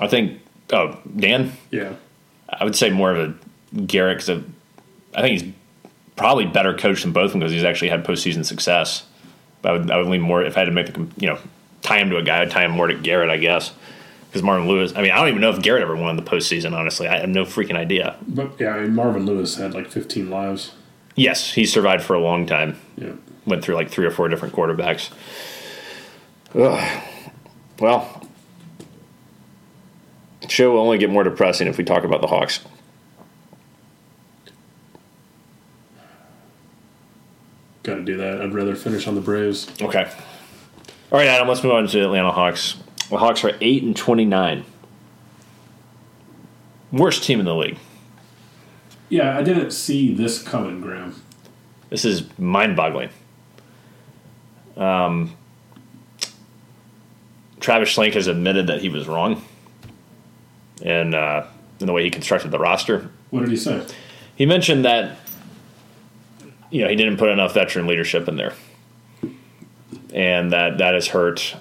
I think. Oh, Dan. Yeah. I would say more of a Garrett because I think he's probably better coached than both of them because he's actually had postseason success. But I would, I would lean more if I had to make the you know tie him to a guy, I'd tie him more to Garrett, I guess. Because Marvin Lewis, I mean, I don't even know if Garrett ever won the postseason. Honestly, I have no freaking idea. But yeah, I mean, Marvin Lewis had like 15 lives. Yes, he survived for a long time. Yeah. Went through like three or four different quarterbacks. Ugh. Well, the show will only get more depressing if we talk about the Hawks. Got to do that. I'd rather finish on the Braves. Okay. All right, Adam. Let's move on to the Atlanta Hawks. The Hawks are eight and twenty-nine. Worst team in the league. Yeah, I didn't see this coming, Graham. This is mind-boggling. Um, Travis Schlenk has admitted that he was wrong, and uh, in the way he constructed the roster. What did he say? He mentioned that you know he didn't put enough veteran leadership in there, and that that has hurt,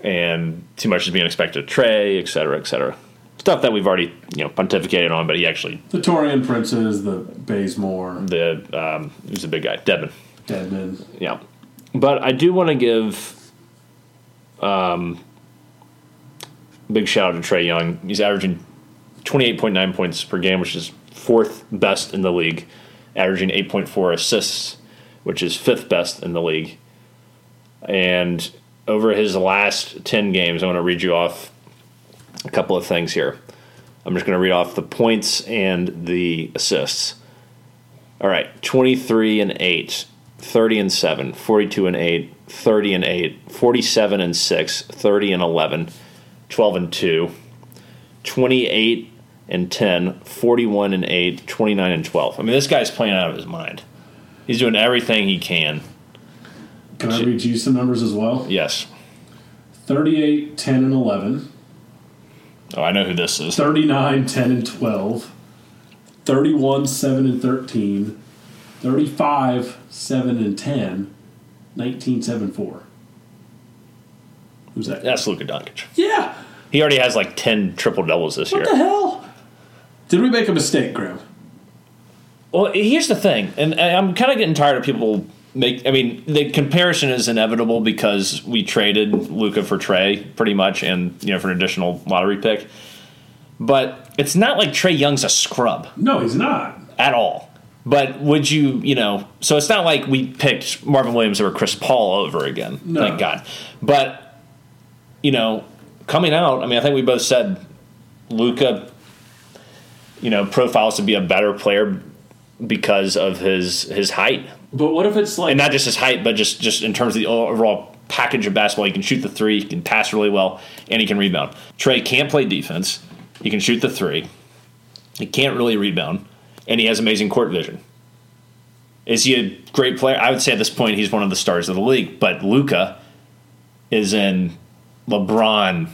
and too much is being expected of Trae, et cetera, et cetera. Stuff that we've already you know pontificated on, but he actually The Taurean Princes, the Bazemore, the um, he's a big guy, Devin. Dedmon. Yeah, but I do want to give um, big shout out to Trae Young. He's averaging twenty eight point nine points per game, which is fourth best in the league. Averaging eight point four assists, which is fifth best in the league. And over his last ten games, I want to read you off a couple of things here. I'm just going to read off the points and the assists. All right, 23 and 8, 30 and 7, 42 and 8, 30 and 8, 47 and 6, 30 and 11, 12 and 2, 28 and 10, 41 and 8, 29 and 12. I mean, this guy's playing out of his mind. He's doing everything he can. Can I read you some numbers as well? Yes. 38, 10, and 11. Oh, I know who this is. 39, 10, and 12. 31, 7, and 13. 35, 7, and 10. 19, 7, 4. Who's that? That's Luka Doncic. Yeah. He already has like 10 triple doubles this What year. What the hell? Did we make a mistake, Graham? Well, here's the thing, and I'm kind of getting tired of people make. I mean, the comparison is inevitable because we traded Luka for Trae, pretty much, and you know for an additional lottery pick. But it's not like Trae Young's a scrub No, he's not. at all. But would you, you know, so it's not like we picked Marvin Williams over Chris Paul over again. No. Thank God. But, you know, coming out, I mean, I think we both said Luka, you know, profiles to be a better player because of his his height. But what if it's like And not just his height, but just, just in terms of the overall package of basketball. He can shoot the three, he can pass really well, and he can rebound. Trae can't play defense. He can shoot the three. He can't really rebound, and he has amazing court vision. Is he a great player? I would say at this point he's one of the stars of the league. But Luka is in LeBron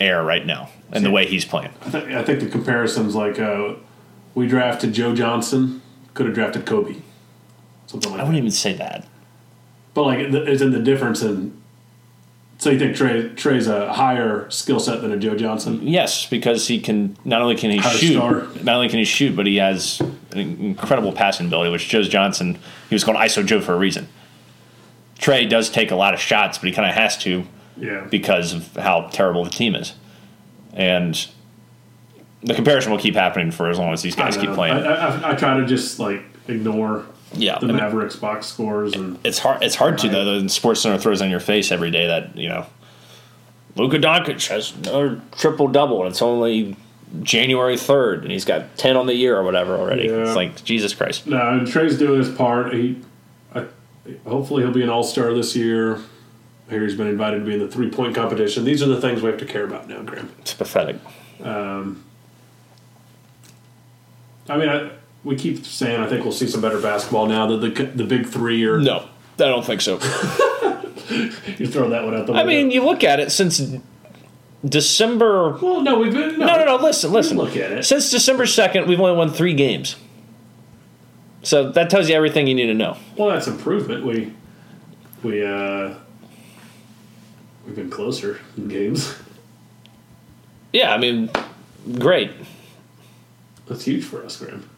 air right now, and the way he's playing. I, th- I think the comparison's like uh, we drafted Joe Johnson, could have drafted Kobe, something like I wouldn't even say that. But like, is in the difference in. So you think Trae Trae's a higher skill set than a Joe Johnson? Yes, because he can not only can he Higher shoot, star. not only can he shoot, but he has an incredible passing ability. Which Joe Johnson, he was called ISO Joe for a reason. Trae does take a lot of shots, but he kind of has to Yeah. because of how terrible the team is, and the comparison will keep happening for as long as these guys keep playing. I, I, I try to just like ignore yeah, the I mean, Mavericks box scores and it's hard. It's hard to though. The Sports Center throws on your face every day that you know. Luka Doncic has another triple double, and it's only January third, and he's got ten on the year or whatever already. Yeah. It's like Jesus Christ. no. And Trae's doing his part. He, I, hopefully, he'll be an All Star this year. He's been invited to be in the three point competition. These are the things we have to care about now, Graham. It's pathetic. I mean, I, we keep saying I think we'll see some better basketball now that the the big three are. No, I don't think so. You throw that one out the window. I mean, you look at it since December. well, no, we've been No, no, no. Listen, listen. look at it. Since December second, we've only won three games. So that tells you everything you need to know. Well, that's improvement. We we uh we've been closer in games. Yeah, I mean, great. That's huge for us, Graham.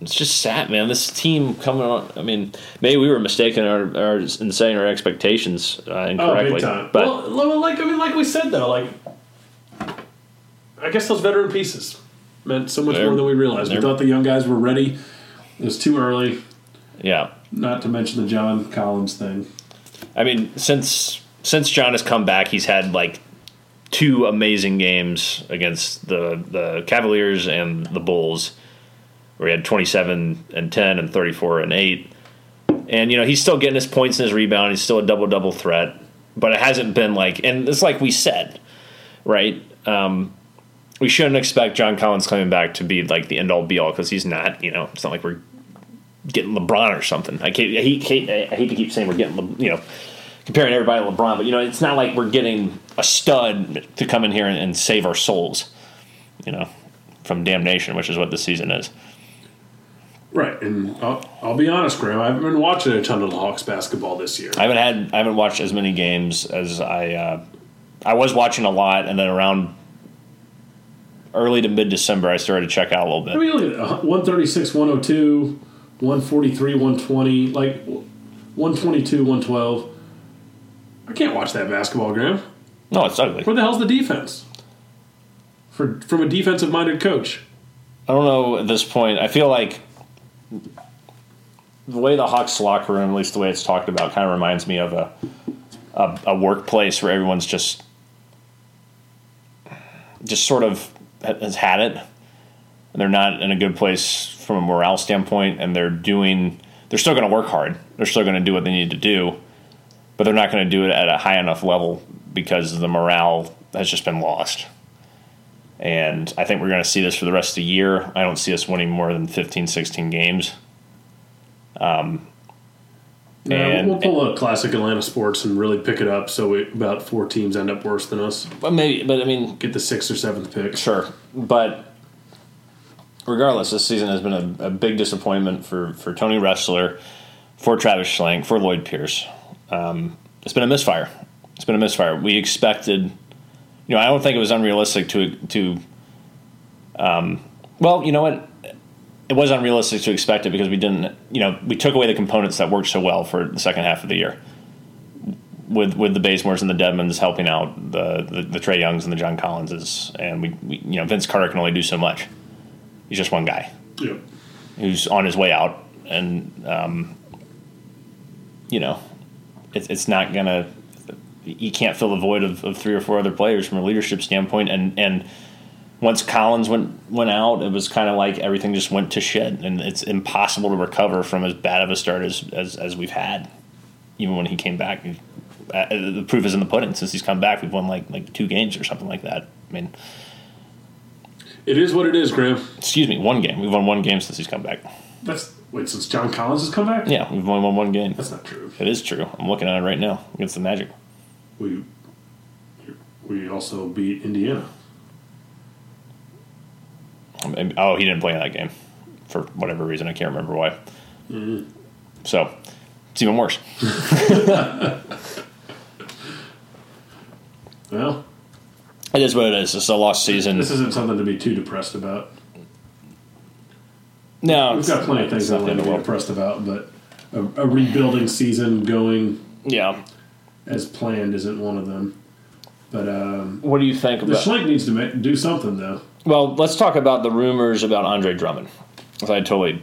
It's just sad, man. This team coming on. I mean, maybe we were mistaken in, our, our, in setting our expectations uh, Oh, incorrectly. big time. But well, well, like I mean, like we said though, like I guess those veteran pieces meant so much more than we realized. We thought the young guys were ready. It was too early. yeah, Not to mention the John Collins thing. I mean, since since John has come back, he's had like two amazing games against the the Cavaliers and the Bulls, where he had twenty seven and ten and thirty four and eight. And you know he's still getting his points and his rebound. He's still a double double threat, but it hasn't been like. And it's like we said, right? Um, we shouldn't expect John Collins coming back to be like the end all be all because he's not. You know, it's not like we're getting LeBron or something. I, can't, I, hate, I hate to keep saying we're getting, you know, comparing everybody to LeBron, but you know, it's not like we're getting a stud to come in here and, and save our souls, you know, from damnation, which is what this season is. Right, and I'll, I'll be honest, Graham. I haven't been watching a ton of the Hawks basketball this year. I haven't had, I haven't watched as many games as I, uh, I was watching a lot, and then around early to mid December, I started to check out a little bit. I mean, look at 136, 102, 143, 120, like 122, 112. I can't watch that basketball, Graham. No, it's ugly. Where the hell's the defense? For from a defensive minded coach. I don't know at this point. I feel like the way the Hawks locker room, at least the way it's talked about, kind of reminds me of a a, a workplace where everyone's just just sort of has had it, and they're not in a good place from a morale standpoint, and they're doing. They're still going to work hard. They're still going to do what they need to do, but they're not going to do it at a high enough level because the morale has just been lost. And I think we're going to see this for the rest of the year. I don't see us winning more than 15, 16 games. Um, yeah, And- we'll pull a classic Atlanta sports and really pick it up so we, about four teams end up worse than us. But maybe, but I mean, Get the sixth or seventh pick. sure. But regardless, this season has been a, a big disappointment for, for Tony Ressler, for Travis Schlenk, for Lloyd Pierce. Um, it's been a misfire. It's been a misfire. We expected, you know, I don't think it was unrealistic to to. Um, well, you know what? It was unrealistic to expect it because we didn't, you know, we took away the components that worked so well for the second half of the year. With with the Bazemores and the Dedmons helping out the the, the Trey Youngs and the John Collinses, and we, we you know Vince Carter can only do so much. He's just one guy Yep. who's on his way out, and um, you know, it's it's not gonna. You can't fill the void of, of three or four other players from a leadership standpoint, and and once Collins went went out, it was kind of like everything just went to shit, and it's impossible to recover from as bad of a start as as, as we've had. Even when he came back, uh, the proof is in the pudding. Since he's come back, we've won like like two games or something like that. I mean, It is what it is, Graham. excuse me, one game. We've won one game since he's come back. That's wait since John Collins has come back. Yeah, we've only won one, game. That's not true. It is true. I'm looking at it right now against the Magic. We we also beat Indiana. Oh, he didn't play in that game for whatever reason. I can't remember why. Mm-hmm. So it's even worse. Well, It is what it is. It's a lost season. this isn't something to be too depressed about. No, We've got plenty of things it's I not the want end to of be the world. depressed about, but a, a rebuilding season going Yeah. as planned isn't one of them. But um, What do you think the about? Schlenk needs to make, do something though. Well, let's talk about the rumors about Andre Drummond. I totally,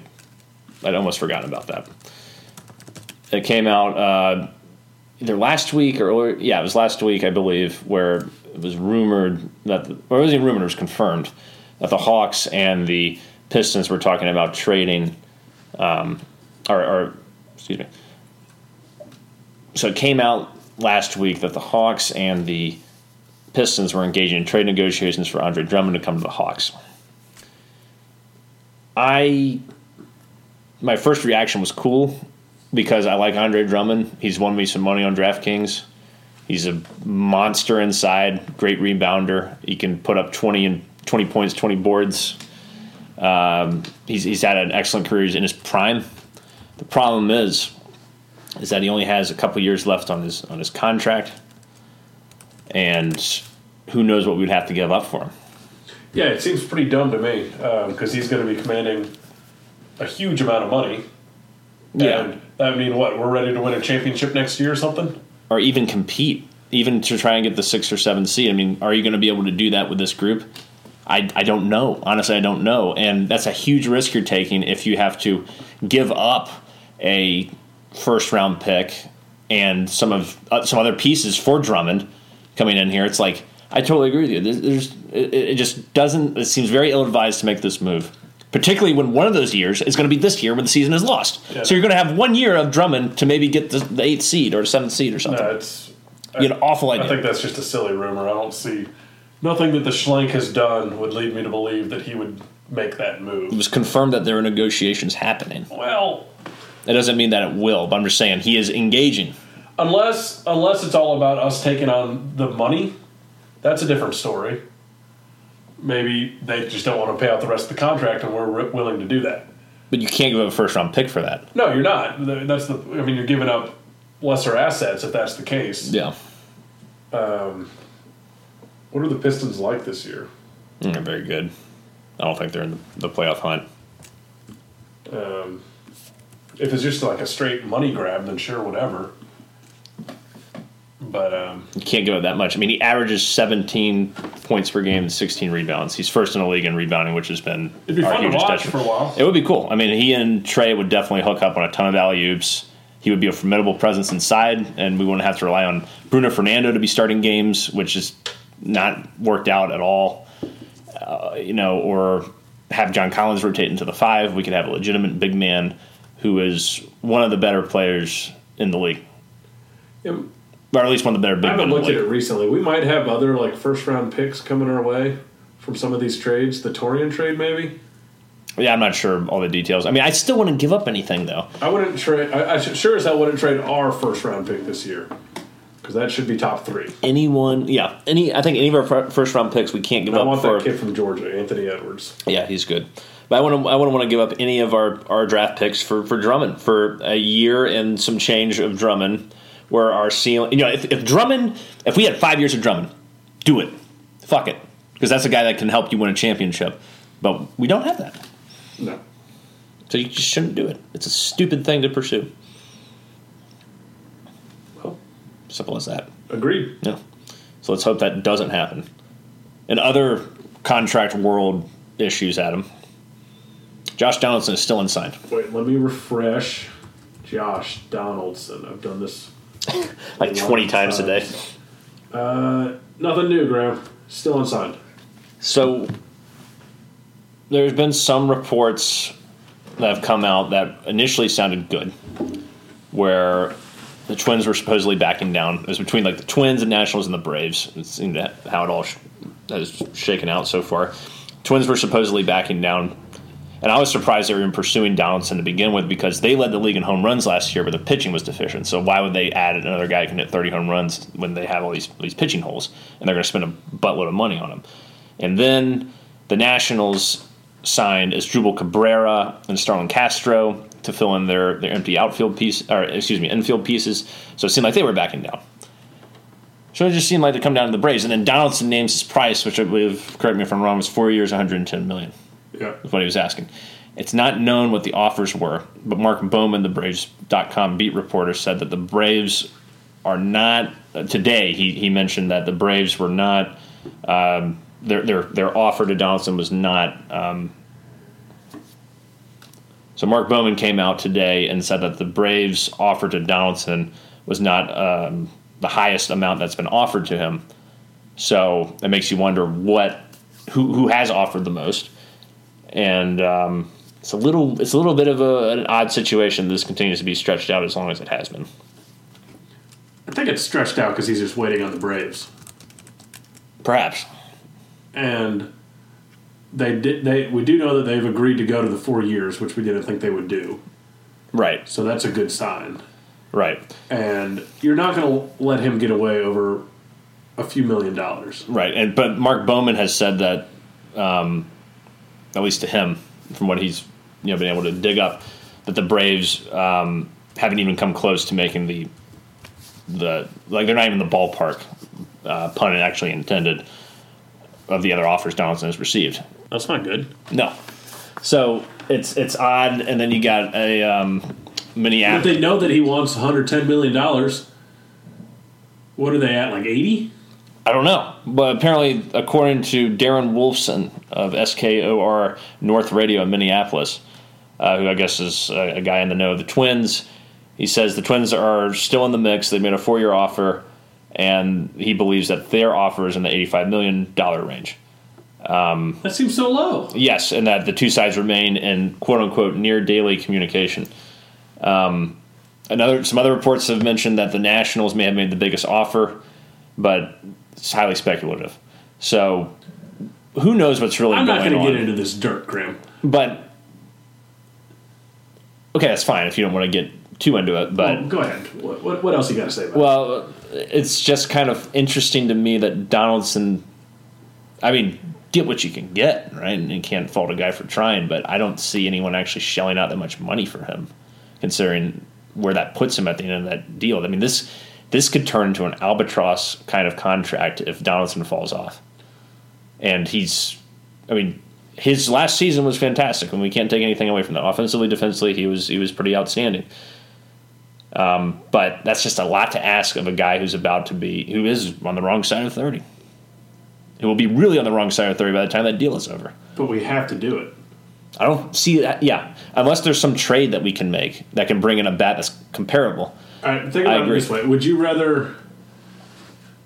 I'd almost forgotten about that. It came out uh, either last week or earlier, yeah, it was last week, I believe, where it was rumored that, or it wasn't even rumored, it was confirmed that the Hawks and the Pistons were talking about trading, um, or, or excuse me. So it came out last week that the Hawks and the Pistons were engaging in trade negotiations for Andre Drummond to come to the Hawks. I my first reaction was cool because I like Andre Drummond. He's won me some money on DraftKings. He's a monster inside, great rebounder. He can put up twenty and twenty points, twenty boards. Um, he's he's had an excellent career. He's in his prime. The problem is, is that he only has a couple years left on his on his contract, and who knows what we'd have to give up for him. Yeah, it seems pretty dumb to me because he's going to be commanding a huge amount of money. And I mean, what? We're ready to win a championship next year or something? or even compete, even to try and get the six or seven seed. I mean, are you going to be able to do that with this group? I, I don't know. Honestly, I don't know. And that's a huge risk you're taking if you have to give up a first round pick and some of uh, some other pieces for Drummond coming in here. It's like I totally agree with you. There's, it, it just doesn't. It seems very ill advised to make this move. Particularly when one of those years is going to be this year when the season is lost. Yeah. So you're going to have one year of Drummond to maybe get the, the eighth seed or seventh seed or something. No, it's. You had an awful idea. I think that's just a silly rumor. I don't see nothing that the Schlenk has done would lead me to believe that he would make that move. it was confirmed that there are negotiations happening. Well, It doesn't mean that it will, but I'm just saying he is engaging. unless unless it's all about us taking on the money, that's a different story. Maybe they just don't want to pay out the rest of the contract, and we're willing to do that. But you can't give up a first round pick for that. No, you're not. That's the. I mean, you're giving up lesser assets if that's the case. Yeah. Um, What are the Pistons like this year? Mm, They're very good. I don't think they're in the, the playoff hunt. Um, if it's just like a straight money grab, then sure, whatever. But um, You can't give up that much. I mean, he averages 17 points per game and 16 rebounds. He's first in the league in rebounding, which has been it'd be fun to watch detriment. for a while. It would be cool. I mean, he and Trae would definitely hook up on a ton of alley oops. He would be a formidable presence inside, and we wouldn't have to rely on Bruno Fernando to be starting games, which is not worked out at all. Uh, you know, or have John Collins rotate into the five. We could have a legitimate big man who is one of the better players in the league, Yeah, or at least one of the better I big men. haven't looked at it recently. We might have other like first round picks coming our way from some of these trades. The Taurean trade, maybe. Yeah, I'm not sure all the details. I mean, I still wouldn't give up anything though. I wouldn't trade. I, I should, sure as hell wouldn't trade our first round pick this year because that should be top three. Anyone, yeah, any. I think any of our fir- first round picks we can't give I up I want for. that kid from Georgia, Anthony Edwards. Yeah, he's good. But I wouldn't. I wouldn't want to give up any of our, our draft picks for, for Drummond for a year and some change of Drummond, where our ceiling. You know, if, if Drummond, if we had five years of Drummond, do it. Fuck it, because that's a guy that can help you win a championship. But we don't have that, No. so you just shouldn't do it. It's a stupid thing to pursue. Well, Simple as that. agreed. Yeah. So let's hope that doesn't happen. And other contract world issues, Adam. Josh Donaldson is still unsigned. Wait, let me refresh. Josh Donaldson. I've done this. Like 20 times a day. Uh, nothing new, Graham. Still unsigned. So there's been some reports that have come out that initially sounded good, where the Twins were supposedly backing down. It was between like the Twins and Nationals and the Braves. It seemed how it all sh- has shaken out so far. Twins were supposedly backing down, and I was surprised they were even pursuing Donaldson to begin with because they led the league in home runs last year, but the pitching was deficient. So why would they add another guy who can hit 30 home runs when they have all these these pitching holes and they're going to spend a buttload of money on him? And then the Nationals signed Asdrubal Cabrera and Starlin Castro to fill in their, their empty outfield piece, or excuse me, infield pieces. So it seemed like they were backing down. So it just seemed like to come down to the Braves. And then Donaldson names his price, which I believe, correct me if I'm wrong, was four years, 110 million. Yeah. Is what he was asking. It's not known what the offers were, but Mark Bowman, the Braves.com beat reporter, said that the Braves are not uh, today. He he mentioned that the Braves were not um, their their their offer to Donaldson was not. Um, so Mark Bowman came out today and said that the Braves' offer to Donaldson was not um, the highest amount that's been offered to him. So it makes you wonder what who who has offered the most, and um, it's a little it's a little bit of a, an odd situation. This continues to be stretched out as long as it has been. I think it's stretched out because he's just waiting on the Braves. Perhaps. And they did. They we do know that they've agreed to go to the four years, which we didn't think they would do. Right. So that's a good sign. Right. And you're not going to let him get away over a few million dollars. Right. And but Mark Bowman has said that, um, at least to him, from what he's you know been able to dig up, that the Braves um, haven't even come close to making the the like they're not even the ballpark uh, pun actually intended of the other offers Donaldson has received. That's not good. No. So it's it's odd, and then you got a um, But they know that he wants 110 million dollars. What are they at? Like 80? I don't know, but apparently, according to Darren Wolfson of SKOR North Radio in Minneapolis, uh, who I guess is a, a guy in the know of the Twins, he says the Twins are still in the mix. They made a four-year offer, and he believes that their offer is in the eighty-five million dollar range. That seems so low. Yes, and that the two sides remain in quote unquote near daily communication. Um, another some other reports have mentioned that the Nationals may have made the biggest offer, but it's highly speculative. So who knows what's really I'm not going going to get into this dirt, Graham. but okay, that's fine if you don't want to get too into it. But Well, go ahead. What, what, what else you got to say about Well, it's just kind of interesting to me that Donaldson. I mean, get what you can get, right? And you can't fault a guy for trying, but I don't see anyone actually shelling out that much money for him, considering where that puts him at the end of that deal. I mean, this this could turn into an albatross kind of contract if Donaldson falls off, and he's. I mean, his last season was fantastic, and we can't take anything away from that. Offensively, defensively, he was he was pretty outstanding Um, but that's just a lot to ask of a guy who's about to be who is on the wrong side of 30 who will be really on the wrong side of 30 by the time that deal is over? But we have to do it. i don't see that yeah unless there's some trade that we can make that can bring in a bat that's comparable All right, think I about it agree. this way. Would you rather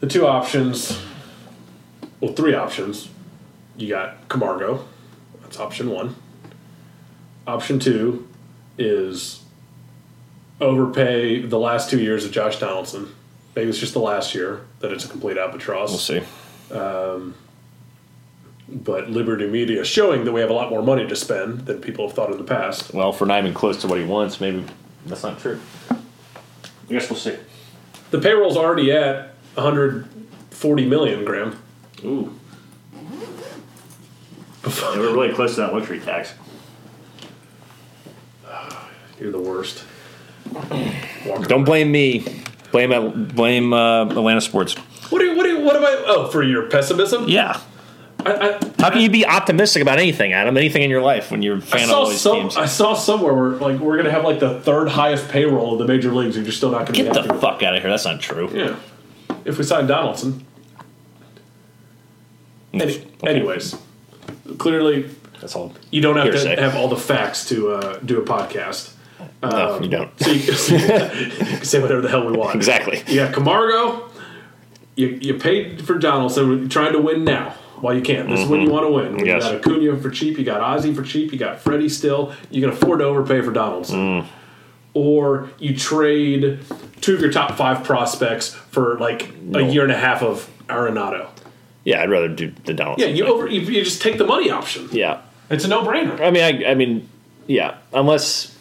the two options, well, three options. You got Camargo. That's option one. Option two is overpay the last two years of Josh Donaldson. Maybe it's just the last year that it's a complete albatross. we'll see um, But Liberty Media showing that we have a lot more money to spend than people have thought in the past. well if we're not even close to what he wants maybe that's not true i guess we'll see The payroll's already at 140 million, Graham. ooh yeah, we're really close to that luxury tax You're the worst. Don't blame me blame uh, blame uh, atlanta sports What do you, what do you, what am I? Oh, for your pessimism? yeah I, I, How can you be optimistic about anything, Adam? Anything in your life when you're a I fan of saw all these some. teams? I saw somewhere where like we're gonna have like the third highest payroll of the major leagues, and you're still not gonna Get be the fuck out of here. That's not true. Yeah, if we sign Donaldson. Any, Okay. Anyways, clearly, That's all. You don't have Hearsay. to have all the facts to uh, do a podcast. No, um, you don't. So you, so you can say whatever the hell we want. Exactly. You got Camargo. You, you paid for Donaldson. You're trying to win now while you can. This is when you mm-hmm. want to win. Yes. You got Acuna for cheap. You got Ozzie for cheap. You got Freddie still. You can afford to overpay for Donaldson. Mm. Or you trade two of your top five prospects for like a year and a half of Arenado. Yeah, I'd rather do the Donald. Yeah, you over you, you just take the money option. Yeah. It's a no brainer. I mean, I, I mean, yeah. Unless,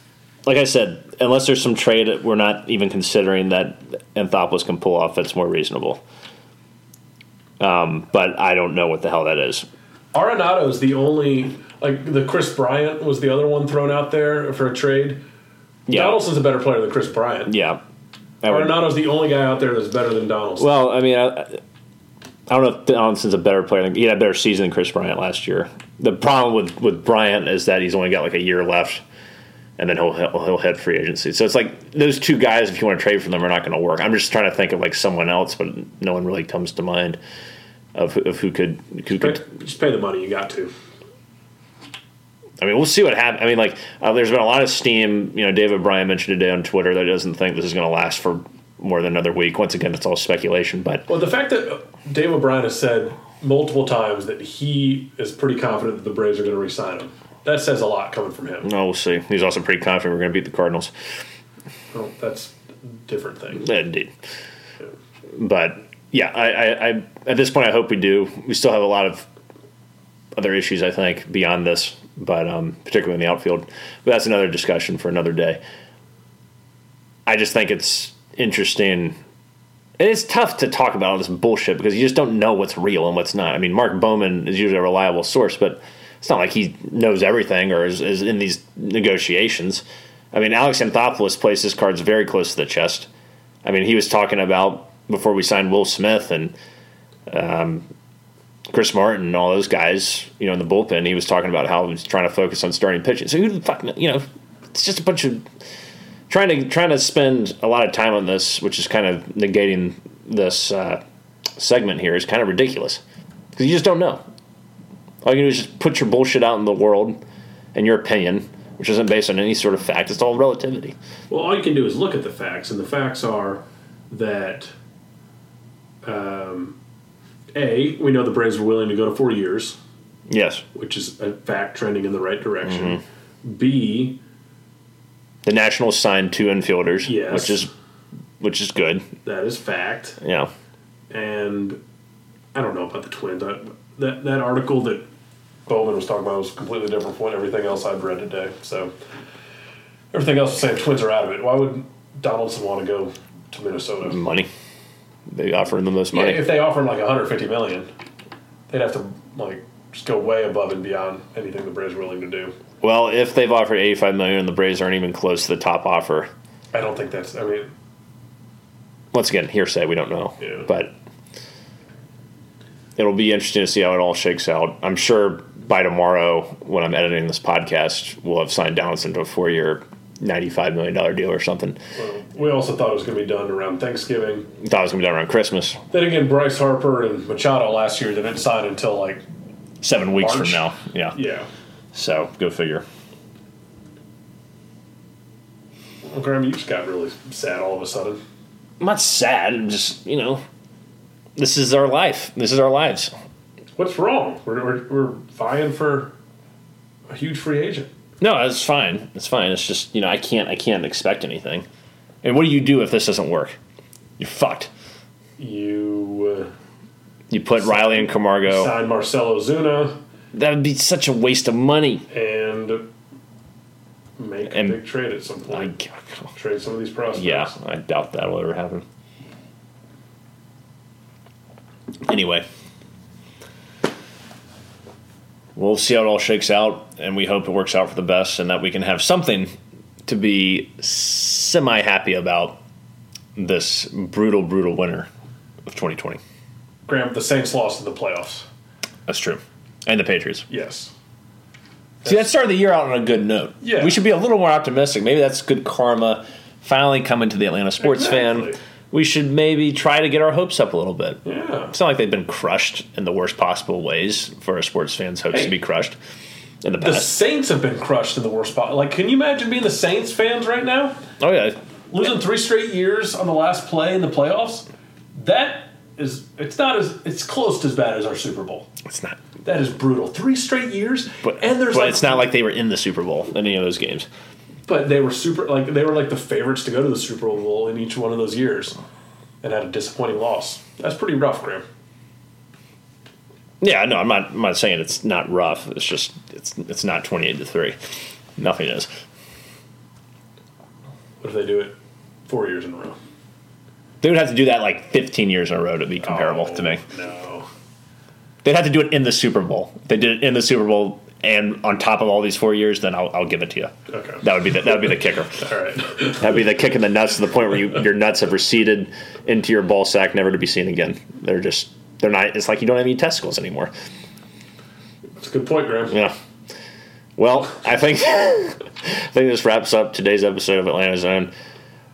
like I said, unless there's some trade that we're not even considering that Anthopoulos can pull off, that's more reasonable. Um, but I don't know what the hell that is. Arenado is the only like the Kris Bryant was the other one thrown out there for a trade. Yeah, Donaldson's a better player than Kris Bryant. yeah. I would- Arenado's the only guy out there that's better than Donaldson. well, I mean, I, I don't know if Donaldson's a better player. Than, he had a better season than Kris Bryant last year. The problem with with Bryant is that he's only got like a year left, and then he'll he'll, he'll hit free agency. So it's like those two guys, if you want to trade for them, are not going to work. I'm just trying to think of like someone else, but no one really comes to mind of who- of who could who Pay- could just pay the money you got to. I mean, we'll see what happens. I mean, like, uh, there's been a lot of steam. You know, David O'Brien mentioned today on Twitter that he doesn't think this is going to last for more than another week. Once again, it's all speculation, but Well, the fact that Dave O'Brien has said multiple times that he is pretty confident that the Braves are going to re-sign him, that says a lot coming from him. no, we'll see. He's also pretty confident we're going to beat the Cardinals. Well, that's a different thing. Yeah, Indeed. But yeah, I, I, I at this point, I hope we do. We still have a lot of other issues, I think, beyond this, but um, particularly in the outfield. But that's another discussion for another day. I just think it's interesting. And it's tough to talk about all this bullshit because you just don't know what's real and what's not. I mean, Mark Bowman is usually a reliable source, but it's not like he knows everything or is, is in these negotiations. I mean, Alex Anthopoulos plays his cards very close to the chest. I mean, he was talking about before we signed Will Smith and um, Chris Martin and all those guys, you know, in the bullpen. He was talking about how he was trying to focus on starting pitching. So who the fuck, you know, it's just a bunch of trying to trying to spend a lot of time on this, which is kind of negating this uh, segment here, is kind of ridiculous because you just don't know. All you can do is just put your bullshit out in the world and your opinion, which isn't based on any sort of fact. It's all relativity. Well, all you can do is look at the facts, and the facts are that um, a we know the Braves were willing to go to four years, Yes, which is a fact trending in the right direction. Mm-hmm. B the Nationals signed two infielders, Yes. which is which is good. that is fact, Yeah, and I don't know about the Twins. I, that that article that Bowman was talking about was completely different from everything else I've read today. So everything else is saying Twins are out of it. Why would Donaldson want to go to Minnesota? money. They offer him the most Yeah, money. if they offer him like 150 million, they'd have to like just go way above and beyond anything the Braves are willing to do. well, if they've offered eighty-five million and the Braves aren't even close to the top offer, I don't think that's. I mean, once again, hearsay, we don't know. Yeah. But it'll be interesting to see how it all shakes out. I'm sure by tomorrow, when I'm editing this podcast, we'll have signed Donaldson to a four year, $95 million deal or something. well, we also thought it was going to be done around Thanksgiving. Thought it was going to be done around Christmas. Then again, Bryce Harper and Machado last year they didn't sign until like Seven weeks March? from now. Yeah. yeah. So go figure. Well, Graham, you just got really sad all of a sudden. I'm not sad. I'm just, you know, this is our life. This is our lives. What's wrong? We're, we're, we're vying for a huge free agent. No, it's fine. It's fine. It's just, you know, I can't, I can't expect anything. And what do you do if this doesn't work? You're fucked. You You put Riley and uh, Camargo. signed Marcell Ozuna That would be such a waste of money. and make a big trade at some I, point. trade some of these prospects. yeah, I doubt that will ever happen. Anyway, we'll see how it all shakes out, and we hope it works out for the best, and that we can have something to be semi happy about this brutal, brutal winter of 2020. Graham, the Saints lost in the playoffs. That's true, and the Patriots. Yes. See, that started the year out on a good note. Yeah. We should be a little more optimistic. Maybe that's good karma. Finally coming to the Atlanta sports Exactly. fan. We should maybe try to get our hopes up a little bit. Yeah. It's not like they've been crushed in the worst possible ways for a sports fan's hopes Hey. to be crushed. in the The. Saints have been crushed in the worst spot. Like, can you imagine being the Saints fans right now? oh yeah, Losing three straight years on the last play in the playoffs? That is, it's not as, it's close to as bad as our Super Bowl. it's not. That is brutal. Three straight years, But, and there's but like, it's not like they were in the Super Bowl in any of those games. But they were super, like they were like the favorites to go to the Super Bowl in each one of those years, and had a disappointing loss. That's pretty rough, Graham. Yeah, no, I'm not. I'm not saying it's not rough. It's just it's it's not 28 to three. Nothing is. What if they do it four years in a row? They would have to do that like 15 years in a row to be comparable to oh, me. Oh, No. They'd have to do it in the Super Bowl. If they did it in the Super Bowl and on top of all these four years, then I'll, I'll give it to you. Okay. That would be the, that would be the kicker. All right. That'd be the kick in the nuts to the point where you, your nuts have receded into your ball sack, never to be seen again. They're just they're not. It's like you don't have any testicles anymore. That's a good point, Graham. Yeah. Well, I think I think this wraps up today's episode of Atlanta Zone.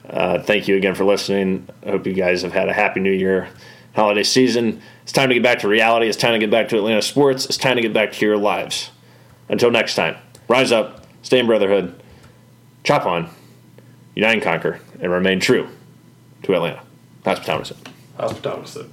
Uh, thank you again for listening. I hope you guys have had a happy New Year holiday season. It's time to get back to reality. It's time to get back to Atlanta sports. It's time to get back to your lives. Until next time, rise up, stay in brotherhood, chop on, unite and conquer, and remain true to Atlanta. That's what Thomas said. Hospitality said.